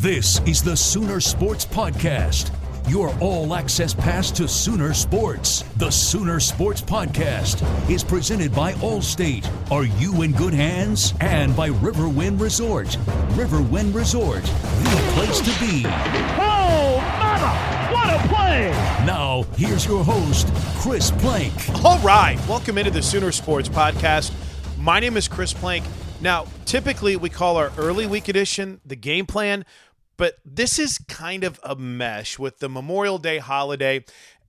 This is the Sooner Sports Podcast. Your all access pass to Sooner Sports. The Sooner Sports Podcast is presented by Allstate. Are you in good hands? And by Riverwind Resort. Riverwind Resort, the place to be. Oh, mama! What a play! Now, here's your host, Chris Plank. All right, welcome into the Sooner Sports Podcast. My name is Chris Plank. Now, typically we call our early week edition the game plan, but this is kind of a mesh with the Memorial Day holiday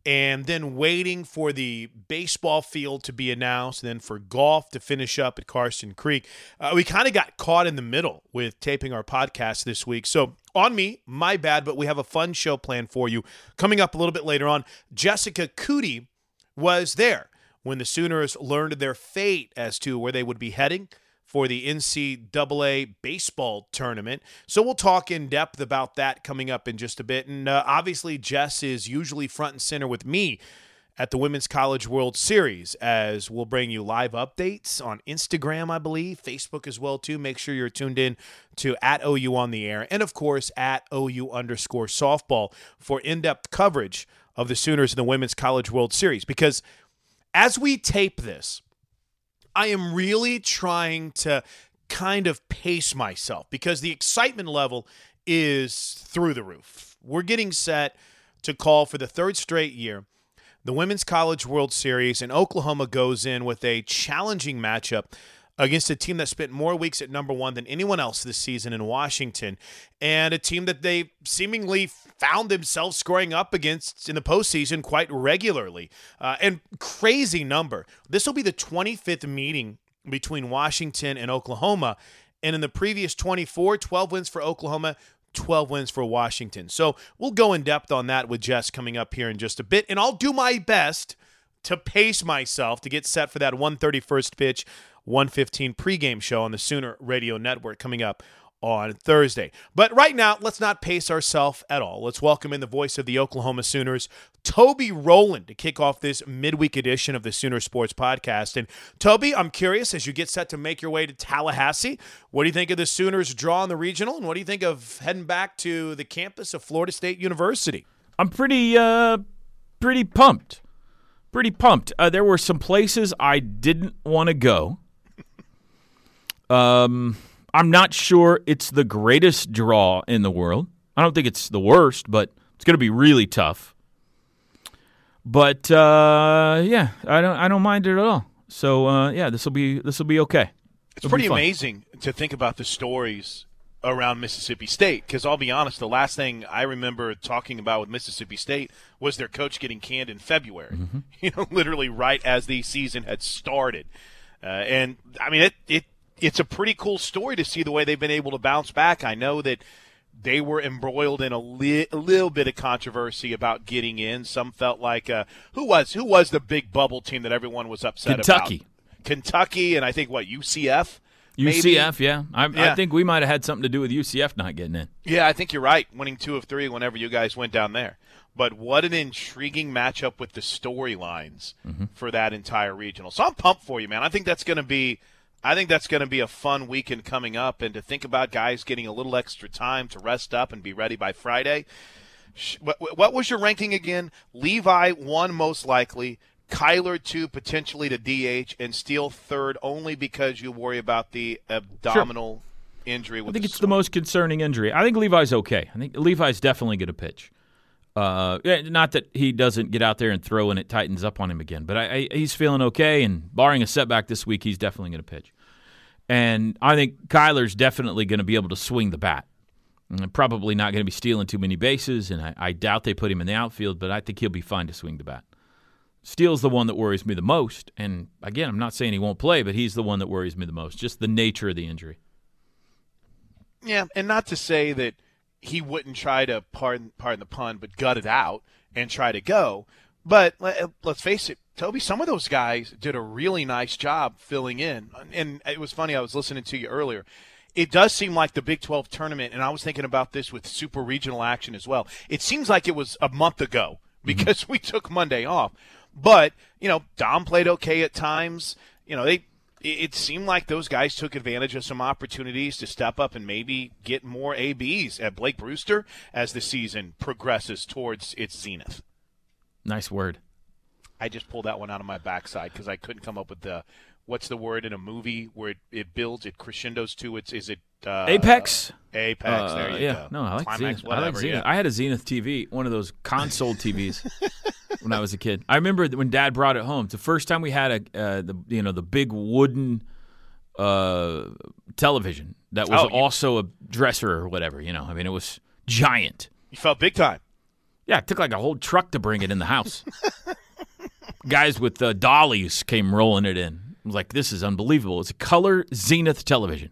and then waiting for the baseball field to be announced, and then for golf to finish up at Karsten Creek. Uh, we kind of got caught in the middle with taping our podcast this week. So, on me, my bad, but we have a fun show planned for you. Coming up a little bit later on, Jessica Coody was there when the Sooners learned their fate as to where they would be heading for the NCAA baseball tournament. So we'll talk in depth about that coming up in just a bit. And uh, obviously, Jess is usually front and center with me at the Women's College World Series as we'll bring you live updates on Instagram, I believe, Facebook as well too. Make sure you're tuned in to at OU on the air and of course at OU underscore softball for in-depth coverage of the Sooners in the Women's College World Series. Because as we tape this, I am really trying to kind of pace myself because the excitement level is through the roof. We're getting set to call for the third straight year the Women's College World Series, and Oklahoma goes in with a challenging matchup against a team that spent more weeks at number one than anyone else this season in Washington, and a team that they seemingly found themselves scoring up against in the postseason quite regularly. Uh, and crazy number. This will be the 25th meeting between Washington and Oklahoma. And in the previous 24, 12 wins for Oklahoma, 12 wins for Washington. So we'll go in depth on that with Jess coming up here in just a bit. And I'll do my best to pace myself to get set for that 131st pitch, 115 pregame show on the Sooner Radio Network coming up on Thursday. But right now, let's not pace ourselves at all. Let's welcome in the voice of the Oklahoma Sooners, Toby Rowland, to kick off this midweek edition of the Sooner Sports Podcast. And Toby, I'm curious as you get set to make your way to Tallahassee, what do you think of the Sooners' draw in the regional, and what do you think of heading back to the campus of Florida State University? I'm pretty, uh, pretty pumped. Pretty pumped. Uh, there were some places I didn't want to go. Um I'm not sure it's the greatest draw in the world. I don't think it's the worst, but it's going to be really tough. But uh, yeah, I don't I don't mind it at all. So uh, yeah, this will be this will be okay. It's It'll pretty amazing to think about the stories around Mississippi State because I'll be honest, the last thing I remember talking about with Mississippi State was their coach getting canned in February. Mm-hmm. You know, literally right as the season had started. Uh, and I mean, it, it it's a pretty cool story to see the way they've been able to bounce back. I know that they were embroiled in a, li- a little bit of controversy about getting in. Some felt like uh, who was who was the big bubble team that everyone was upset Kentucky. about? Kentucky, Kentucky, and I think what UCF. UCF, yeah. I, Yeah. I think we might have had something to do with UCF not getting in. Yeah, I think you're right. Winning two of three whenever you guys went down there. But what an intriguing matchup with the storylines mm-hmm. for that entire regional. So I'm pumped for you, man. I think that's going to be, I think that's going to be a fun weekend coming up, and to think about guys getting a little extra time to rest up and be ready by Friday. What, what was your ranking again? Levi one most likely. Kyler two potentially to DH and steal third only because you worry about the abdominal injury. With I think the it's the most concerning injury. I think Levi's okay. I think Levi's definitely going to pitch. Uh, not that he doesn't get out there and throw and it tightens up on him again, but I, I, he's feeling okay. And barring a setback this week, he's definitely going to pitch. And I think Kyler's definitely going to be able to swing the bat. And probably not going to be stealing too many bases, and I, I doubt they put him in the outfield, but I think he'll be fine to swing the bat. Steele's the one that worries me the most. And again, I'm not saying he won't play, but he's the one that worries me the most, just the nature of the injury. Yeah, and not to say that he wouldn't try to pardon pardon the pun, but gut it out and try to go. But let, uh, let's face it, Toby, some of those guys did a really nice job filling in. And it was funny, I was listening to you earlier. It does seem like the Big 12 tournament, and I was thinking about this with super regional action as well. It seems like it was a month ago mm-hmm. because we took Monday off. But, you know, Dom played okay at times. You know, they it seemed like those guys took advantage of some opportunities to step up and maybe get more ABs at Blake Brewster as the season progresses towards its zenith. Nice word. I just pulled that one out of my backside because I couldn't come up with the what's the word in a movie where it, it builds, it crescendos to its is it uh, Apex. Apex. Uh, there you yeah, go. no, I like Climax, Zenith. I like. Zenith. yeah. I had a Zenith TV, one of those console TVs, when I was a kid. I remember when Dad brought it home. It's the first time we had a uh, the you know the big wooden uh, television that was Oh, you- also a dresser or whatever. You know, I mean, it was giant. You felt big time. Yeah, it took like a whole truck to bring it in the house. Guys with uh, dollies came rolling it in. I was like, this is unbelievable. It's a color Zenith television.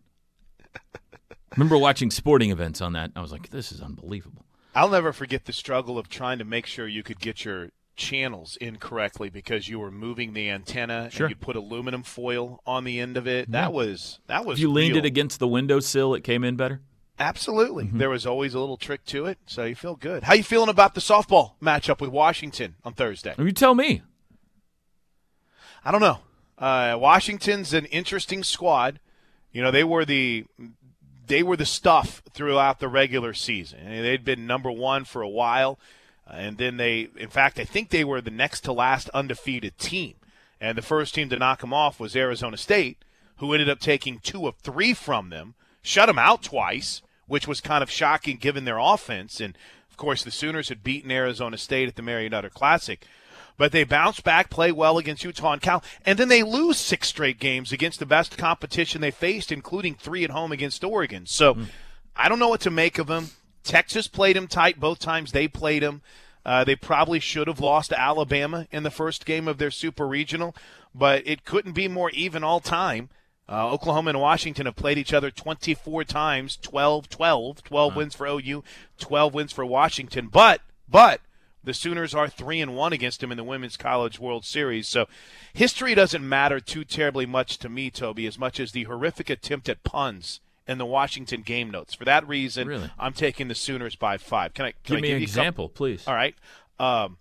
remember watching sporting events on that. I was like, this is unbelievable. I'll never forget the struggle of trying to make sure you could get your channels incorrectly because you were moving the antenna Sure. and you put aluminum foil on the end of it. That was that was If you leaned real. it against the windowsill, it came in better. Absolutely. Mm-hmm. There was always a little trick to it, so you feel good. How you feeling about the softball matchup with Washington on Thursday? You tell me. I don't know. Uh, Washington's an interesting squad. You know, they were the they were the stuff throughout the regular season. They'd been number one for a while, Uh, and then they, in fact, I think they were the next to last undefeated team. And the first team to knock them off was Arizona State, who ended up taking two of three from them, shut them out twice, which was kind of shocking given their offense. And of course, the Sooners had beaten Arizona State at the Marriott Classic but they bounce back, play well against Utah and Cal, and then they lose six straight games against the best competition they faced, including three at home against Oregon. So hmm. I don't know what to make of them. Texas played them tight both times they played them. Uh, they probably should have lost to Alabama in the first game of their super regional, but it couldn't be more even all time. Uh, Oklahoma and Washington have played each other 24 times, 12 12, 12 wins for OU, 12 wins for Washington. But, but, the Sooners are three and one against him in the Women's College World Series. So history doesn't matter too terribly much to me, Toby, as much as the horrific attempt at puns in the Washington game notes. For that reason, Really? I'm taking the Sooners by five. Can I can Give I me give an you a couple- example, please. All right. Um,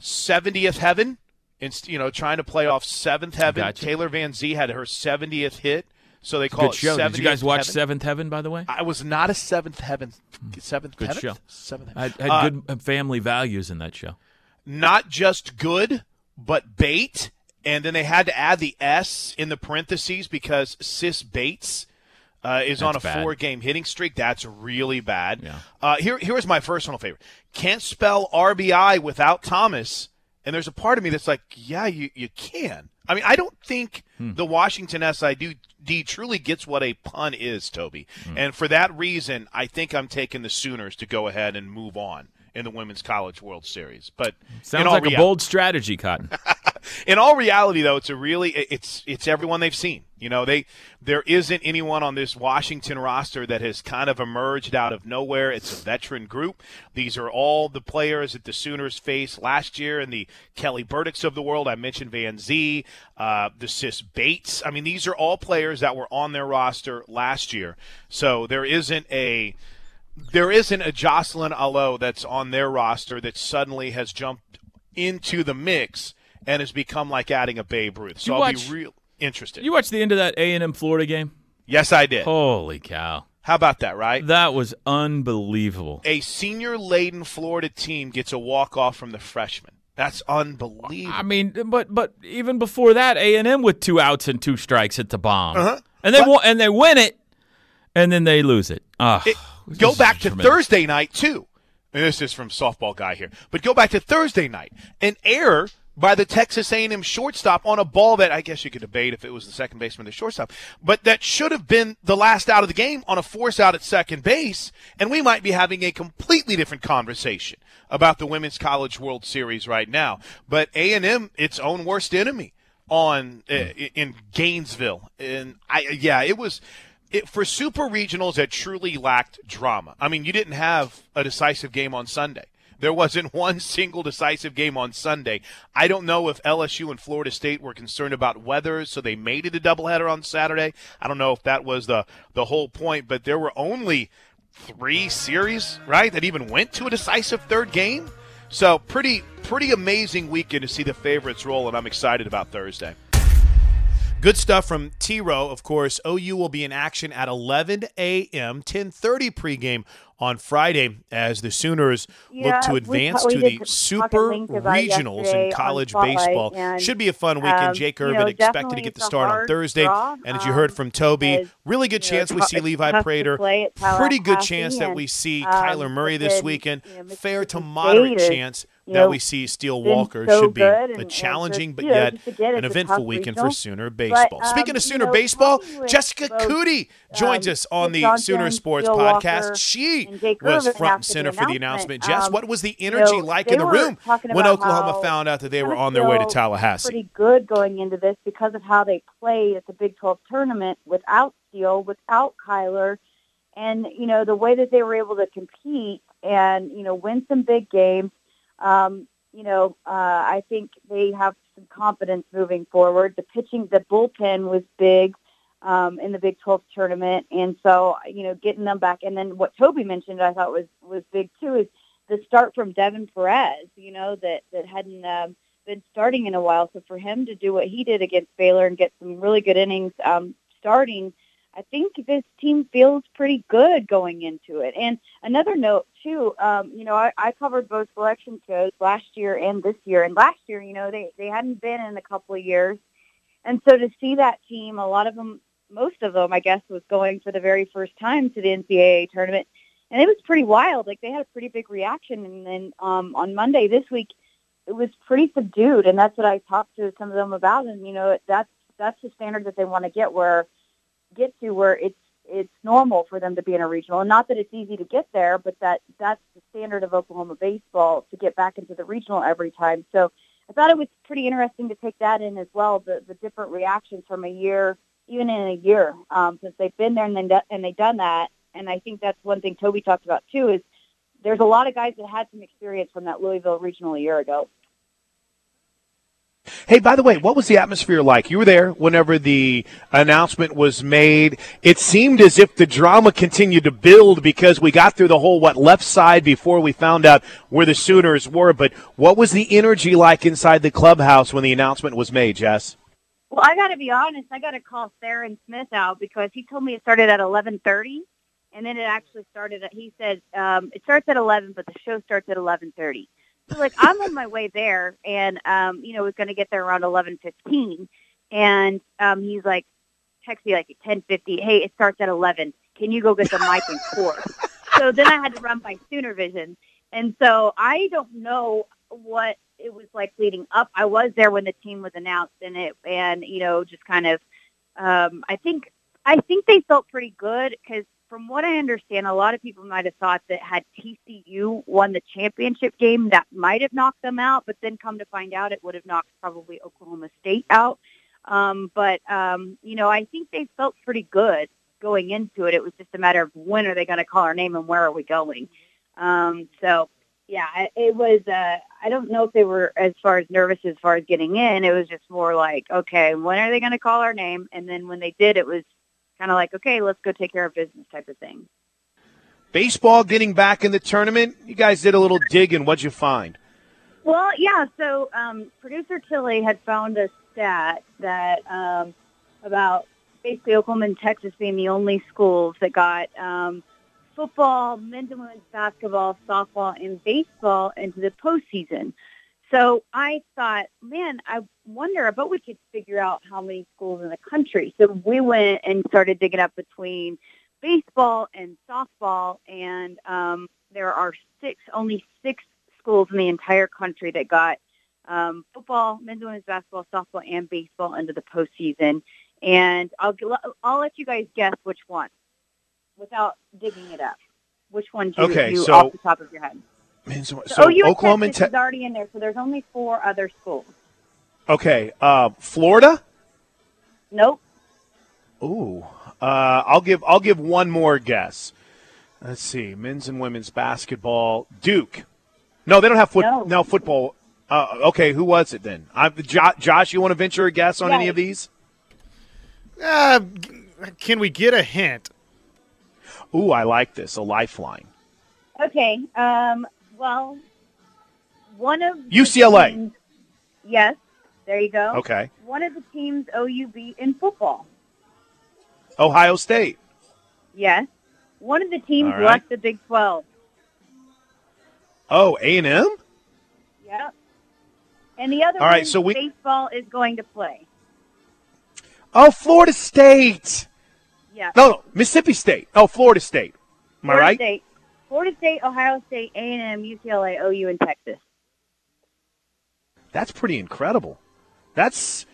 70th heaven. Inst- you know, trying to play off seventh heaven. Gotcha. Taylor Van Zee had her 70th hit, so they call Good it show. 70th Did you guys watch heaven. Seventh Heaven, by the way? I was not a seventh heaven. Seventh Good heaven? show. Seventh I had Uh, good family values in that show. not just good, but bait. And then they had to add the S in the parentheses because Sis Bates uh, is on a bad. four game hitting streak. That's really bad. Yeah. Uh, here, here is my personal favorite. Can't spell RBI without Thomas. And there's a part of me that's like, yeah, you, you can. I mean, I don't think Hmm. the Washington SID truly gets what a pun is, Toby. Hmm. And for that reason, I think I'm taking the Sooners to go ahead and move on in the Women's College World Series. But Sounds like a bold strategy, Cotton. in all reality, though, it's a really it's it's everyone they've seen. You know, they there isn't anyone on this Washington roster that has kind of emerged out of nowhere. It's a veteran group. These are all the players that the Sooners faced last year and the Kelly Burdicks of the world. I mentioned Van Zee, uh, the Sis Bates. I mean, these are all players that were on their roster last year. So there isn't a there isn't a Jocelyn Alo that's on their roster that suddenly has jumped into the mix and has become like adding a Babe Ruth. So You I'll watch- be real interested. You watched the end of that A and M Florida game? yes, I did. Holy cow! How about that, right? That was unbelievable. a senior laden Florida team gets a walk off from the freshman. That's unbelievable. I mean, but but even before that, A and M with two outs and two strikes at the bomb, Uh-huh. and they wa- and they win it, and then they lose it. Ah, It- go back to tremendous. Thursday night too. And this is from softball guy here, but go back to Thursday night. An error by the Texas A&M shortstop on a ball that I guess you could debate if it was the second baseman or the shortstop, but that should have been the last out of the game on a force out at second base, and we might be having a completely different conversation about the Women's College World Series right now. But A&M, its own worst enemy on uh, in Gainesville, and I yeah, it was it, for super regionals that truly lacked drama. I mean, you didn't have a decisive game on Sunday. There wasn't one single decisive game on Sunday. I don't know if LSU and Florida State were concerned about weather, so they made it a doubleheader on Saturday. I don't know if that was the the whole point, but there were only three series, right, that even went to a decisive third game. So pretty pretty amazing weekend to see the favorites roll, and I'm excited about Thursday. Good stuff from T Row, of course. OU will be in action at 11 a.m., 10:30 pregame on Friday as the Sooners Yeah, look to advance ta- we to the Super length about it Regionals in college baseball. and, Should be a fun weekend. um, Jake you Irvin know, expected to get the start on Thursday, draw, and as you heard um, from Toby, really good you know, chance we see Levi it's tough to Prater. Pretty good chance that we see um, Kyler Murray this weekend. you know, Fair to moderate chance you that know, we see Steele Walker so should be and- a challenging but you know, yet an eventful weekend for. Sooner baseball. um, Speaking of you Sooner know, baseball, Jessica both, Coody joins um, us on the Johnson, Sooner Sports Steele podcast. Walker, She was front and the center for the announcement. announcement. Jess, Um, what was the you energy know, like in the room when Oklahoma found out that they were on their way to Tallahassee? Pretty good going into this because of how they played at the Big 12 tournament without Steele, without Kyler, and you know the way that they were able to compete and you know win some big games. Um, you know, uh, I think they have some confidence moving forward. The pitching, the bullpen was big um, in the Big 12 tournament, and so you know, getting them back. And then what Toby mentioned, I thought was was big too, is the start from Devin Perez. You know that that hadn't um, been starting in a while. So for him to do what he did against Baylor and get some really good innings um, starting, I think this team feels pretty good going into it. And another note too, um, you know, I, I covered both selection shows last year and this year. And last year, you know, they they hadn't been in a couple of years, and so to see that team, a lot of them, most of them, I guess, was going for the very first time to the NCAA tournament. And it was pretty wild. Like they had a pretty big reaction. And then um, on Monday this week, it was pretty subdued, and that's what I talked to some of them about. And you know, that's that's the standard that they want to get where get to where it's it's normal for them to be in a regional, and not that it's easy to get there, but that that's the standard of Oklahoma baseball to get back into the regional every time. So I thought it was pretty interesting to take that in as well, the the different reactions from a year, even in a year, um, since they've been there and then and they've done that. And I think that's one thing Toby talked about too is there's a lot of guys that had some experience from that Louisville regional a year ago. Hey, by the way, what was the atmosphere like? You were there whenever the announcement was made. It seemed as if the drama continued to build because we got through the whole what left side before we found out where the Sooners were. But what was the energy like inside the clubhouse when the announcement was made, Jess? Well, I got to be honest. I got to call Theron Smith out because he told me it started at 11:30, and then it actually started. At, he said um, it starts at 11, but the show starts at 11:30. So, like, I'm on my way there, and um, you know, was going to get there around 11:15, and um, he's like, text me like at 10:50. Hey, it starts at 11. Can you go get the mic and score? so then I had to run by Sooner Vision, and so I don't know what it was like leading up. I was there when the team was announced, and it and you know just kind of. Um, I think I think they felt pretty good because from what I understand, a lot of people might have thought that had TCU won the championship game, that might have knocked them out. But then come to find out, it would have knocked probably Oklahoma State out. Um, but um, you know, I think they felt pretty good going into it. It was just a matter of when are they going to call our name and where are we going. Um, so yeah, it was. Uh, I don't know if they were as far as nervous as far as getting in. It was just more like, okay, when are they going to call our name? And then when they did, it was kind of like, okay, let's go take care of business type of thing. Baseball getting back in the tournament. You guys did a little digging. What'd you find? Well, yeah. So um, producer Tilly had found a stat that um, about basically Oklahoma and Texas being the only schools that got um, football, men's and women's basketball, softball, and baseball into the postseason. So I thought, man, I wonder, I bet we could figure out how many schools in the country. So we went and started digging up between baseball and softball, and um, there are six, only six schools in the entire country that got um, football, men's and women's basketball, softball, and baseball into the postseason. And I'll I'll let you guys guess which one without digging it up. Which one do okay, you so, off the top of your head? So, so OU Oklahoma and Texas is already in there, so there's only four other schools. Okay, uh, Florida. Nope. Ooh, uh, I'll give I'll give one more guess. Let's see, men's and women's basketball. Duke. No, they don't have foot. No, no football. Uh, okay, who was it then? I, Josh, you want to venture a guess on any of these? Uh, can we get a hint? Ooh, I like this. A lifeline. Okay. Um, well, one of UCLA. Teams, yes, there you go. Okay. One of the teams OU beat in football. Ohio State. Yes. One of the teams right. left the Big Twelve. Oh, A and M. Yep. And the other All right, so we baseball is going to play. Oh, Florida State. Yeah. No, no, Mississippi State. Oh, Florida State. Am Florida I right? State. Florida State, Ohio State, A&M, UCLA, OU, and Texas. That's pretty incredible. That's,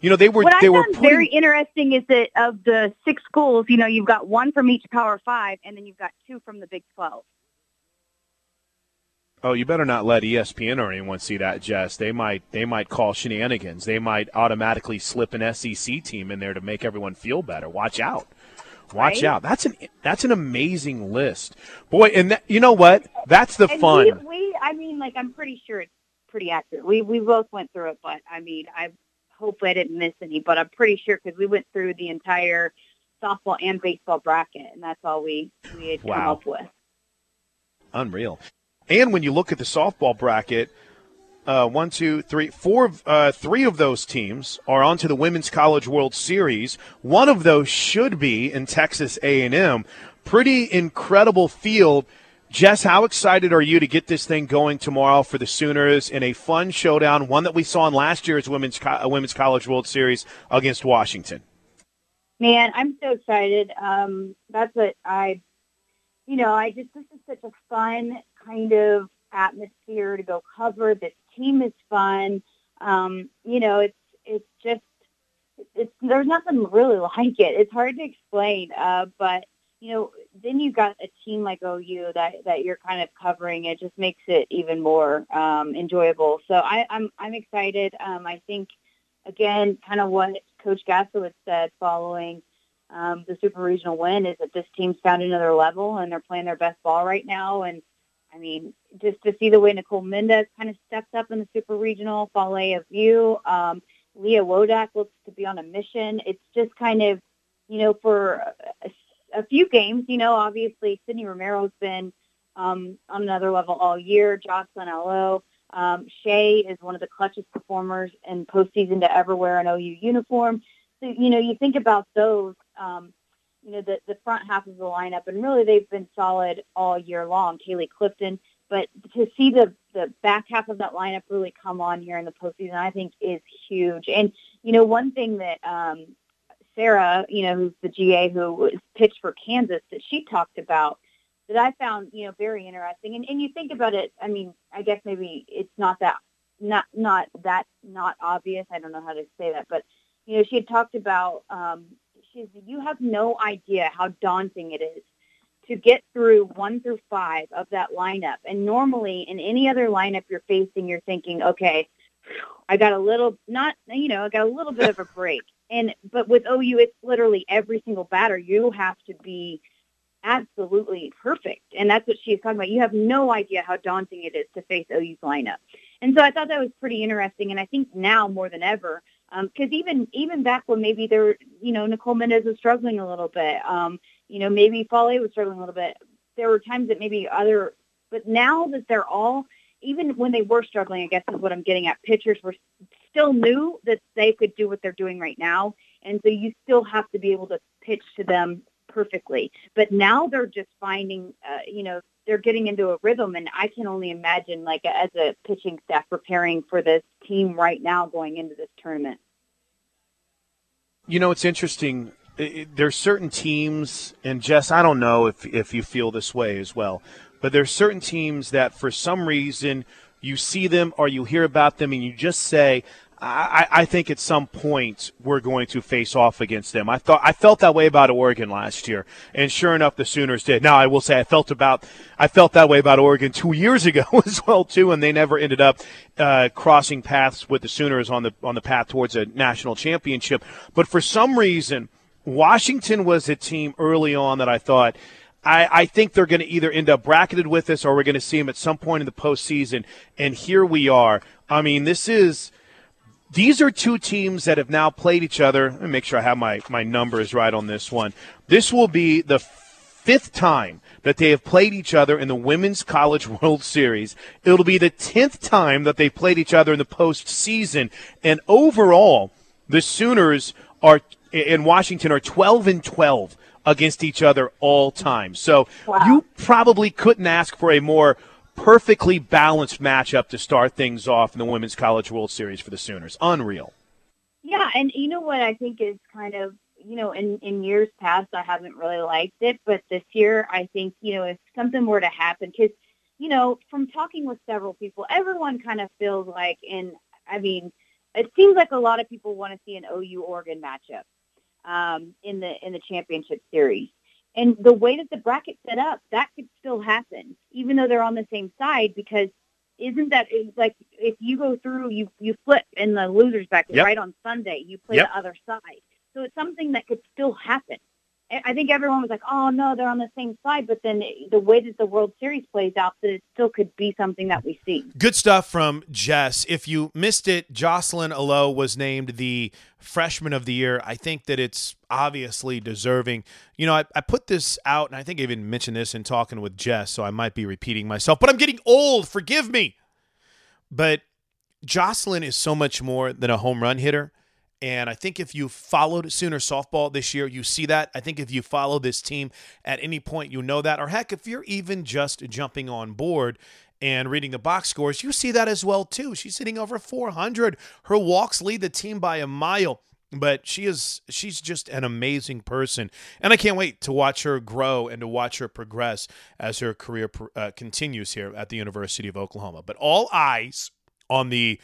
you know, they were what they I were found putting, very interesting is that of the six schools, you know, you've got one from each Power Five, and then you've got two from the Big Twelve. Oh, you better not let ESPN or anyone see that, Jess. They might they might call shenanigans. They might automatically slip an SEC team in there to make everyone feel better. Watch out. Watch Right? out. That's an that's an amazing list. Boy, and that, you know what? That's the And fun. We, we, I mean, like, I'm pretty sure it's pretty accurate. We we both went through it, but I mean, I hope I didn't miss any, but I'm pretty sure because we went through the entire softball and baseball bracket, and that's all we we had come up with. Unreal. And when you look at the softball bracket, uh, one, two, three, four, uh, three of those teams are onto the Women's College World Series. One of those should be in Texas A&M. Pretty incredible field. Jess, how excited are you to get this thing going tomorrow for the Sooners in a fun showdown, one that we saw in last year's Women's Co- uh, Women's College World Series against Washington? Man, I'm so excited. Um, that's what I, you know, I just this is such a fun kind of atmosphere to go cover. This team is fun. Um, you know, it's it's just it's there's nothing really like it. It's hard to explain, uh, but you know, then you got a team like OU that that you're kind of covering. It just makes it even more um, enjoyable. So I, I'm I'm excited. Um, I think again, kind of what Coach Gaskowitz said following um, the Super Regional win is that this team's found another level and they're playing their best ball right now. And I mean, just to see the way Nicole Mendes kind of stepped up in the Super Regional, Fale Aviu, um, Lea Wodach looks to be on a mission. It's just kind of, you know, for a, a few games, you know, obviously Sydney Romero's been um, on another level all year. Jocelyn Alo. Um, is one of the clutchest performers in postseason to ever wear an OU uniform. So, you know, you think about those, um, you know, the, the front half of the lineup, and really they've been solid all year long. Kaylee Clifton, but to see the, the back half of that lineup really come on here in the postseason, I think is huge. And, you know, one thing that um, Sarah, you know, who's the GA who was pitched for Kansas, that she talked about that I found, you know, very interesting. And, and you think about it, I mean, I guess maybe it's not that, not, not that, not obvious. I don't know how to say that, but, you know, she had talked about, um, she's, you have no idea how daunting it is to get through one through five of that lineup. And normally in any other lineup you're facing, you're thinking, okay, I got a little not you know I got a little bit of a break. And but with OU, it's literally every single batter you have to be absolutely perfect, and that's what she's talking about. You have no idea how daunting it is to face OU's lineup, and so I thought that was pretty interesting. And I think now more than ever, because um, even even back when maybe there, you know, Nicole Mendes was struggling a little bit, um, you know, maybe Fale was struggling a little bit. There were times that maybe other, but now that they're all even when they were struggling, I guess is what I'm getting at. Pitchers were still knew that they could do what they're doing right now, and so you still have to be able to pitch to them perfectly. But now they're just finding, uh, you know, they're getting into a rhythm, and I can only imagine, like as a pitching staff, preparing for this team right now going into this tournament. You know, it's interesting. There's certain teams, and Jess, I don't know if if you feel this way as well but there's certain teams that for some reason you see them or you hear about them and you just say, I, I, think at some point we're going to face off against them. I thought I felt that way about Oregon last year, and sure enough, the Sooners did. Now I will say I felt about I felt that way about Oregon two years ago as well too, and they never ended up uh, crossing paths with the Sooners on the on the path towards a national championship. But for some reason, Washington was a team early on that I thought I, I think they're going to either end up bracketed with us or we're going to see them at some point in the postseason. And here we are. I mean, this is. These are two teams that have now played each other. Let me make sure I have my, my numbers right on this one. This will be the fifth time that they have played each other in the Women's College World Series. It'll be the tenth time that they played each other in the postseason. And overall, the Sooners are in Washington are 12 and 12 against each other all time. So wow. you probably couldn't ask for a more perfectly balanced matchup to start things off in the Women's College World Series for the Sooners. Unreal. Yeah, and you know what I think is kind of you know, in, in years past, I haven't really liked it, but this year, I think, you know, if something were to happen, because, you know, from talking with several people, everyone kind of feels like, and I mean, it seems like a lot of people want to see an OU Oregon matchup um, in the in the championship series. And the way that the bracket set up, that could still happen, even though they're on the same side. Because isn't that like if you go through, you you flip in the losers bracket yep. right on Sunday, you play yep. the other side. So it's something that could still happen. I think everyone was like, "Oh no, they're on the same side," but then the way that the World Series plays out, that it still could be something that we see. Good stuff from Jess. If you missed it, Jocelyn Alo was named the Freshman of the Year. I think that it's obviously deserving. You know, I, I put this out, and I think I even mentioned this in talking with Jess, so I might be repeating myself. But I'm getting old. Forgive me. But Jocelyn is so much more than a home run hitter. And I think if you followed Sooner softball this year, you see that. I think if you follow this team at any point, you know that. Or heck, if you're even just jumping on board and reading the box scores, you see that as well too. She's hitting over 400. Her walks lead the team by a mile. But she is she's just an amazing person, and I can't wait to watch her grow and to watch her progress as her career uh, continues here at the University of Oklahoma. But all eyes on the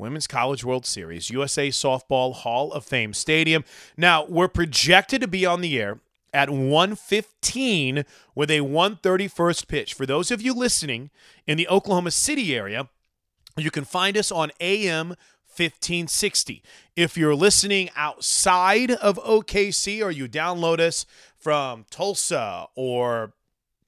Women's College World Series, USA Softball Hall of Fame Stadium. Now, we're projected to be on the air at 115 with a 131st pitch. For those of you listening in the Oklahoma City area, you can find us on AM 1560. If you're listening outside of OKC or you download us from Tulsa or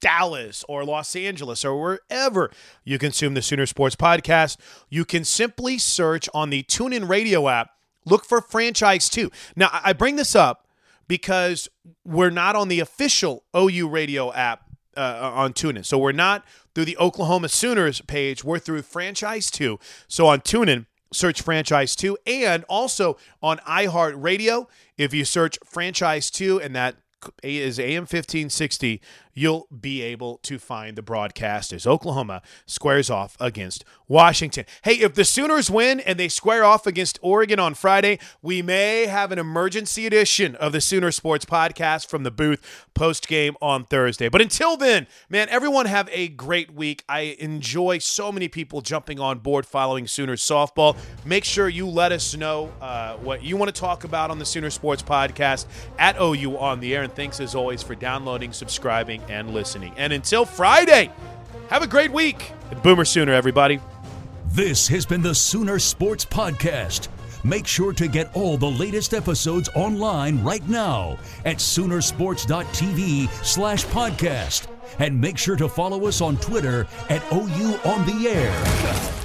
Dallas or Los Angeles or wherever you consume the Sooner Sports Podcast, you can simply search on the TuneIn Radio app, look for Franchise 2. Now, I bring this up because we're not on the official OU Radio app uh, on TuneIn. So we're not through the Oklahoma Sooners page, we're through Franchise 2. So on TuneIn, search Franchise 2 and also on iHeartRadio, if you search Franchise 2 and that is AM 1560, you'll be able to find the broadcast as Oklahoma squares off against Washington. Hey, if the Sooners win and they square off against Oregon on Friday, we may have an emergency edition of the Sooner Sports Podcast from the booth post game on Thursday. But until then, man, everyone have a great week. I enjoy so many people jumping on board following Sooners softball. Make sure you let us know uh, what you want to talk about on the Sooner Sports Podcast at OU on the air. And thanks as always for downloading, subscribing, and listening. And until Friday, have a great week. Boomer Sooner, everybody. This has been the Sooner Sports Podcast. Make sure to get all the latest episodes online right now at Soonersports.tv slash podcast. And make sure to follow us on Twitter at OU On The Air.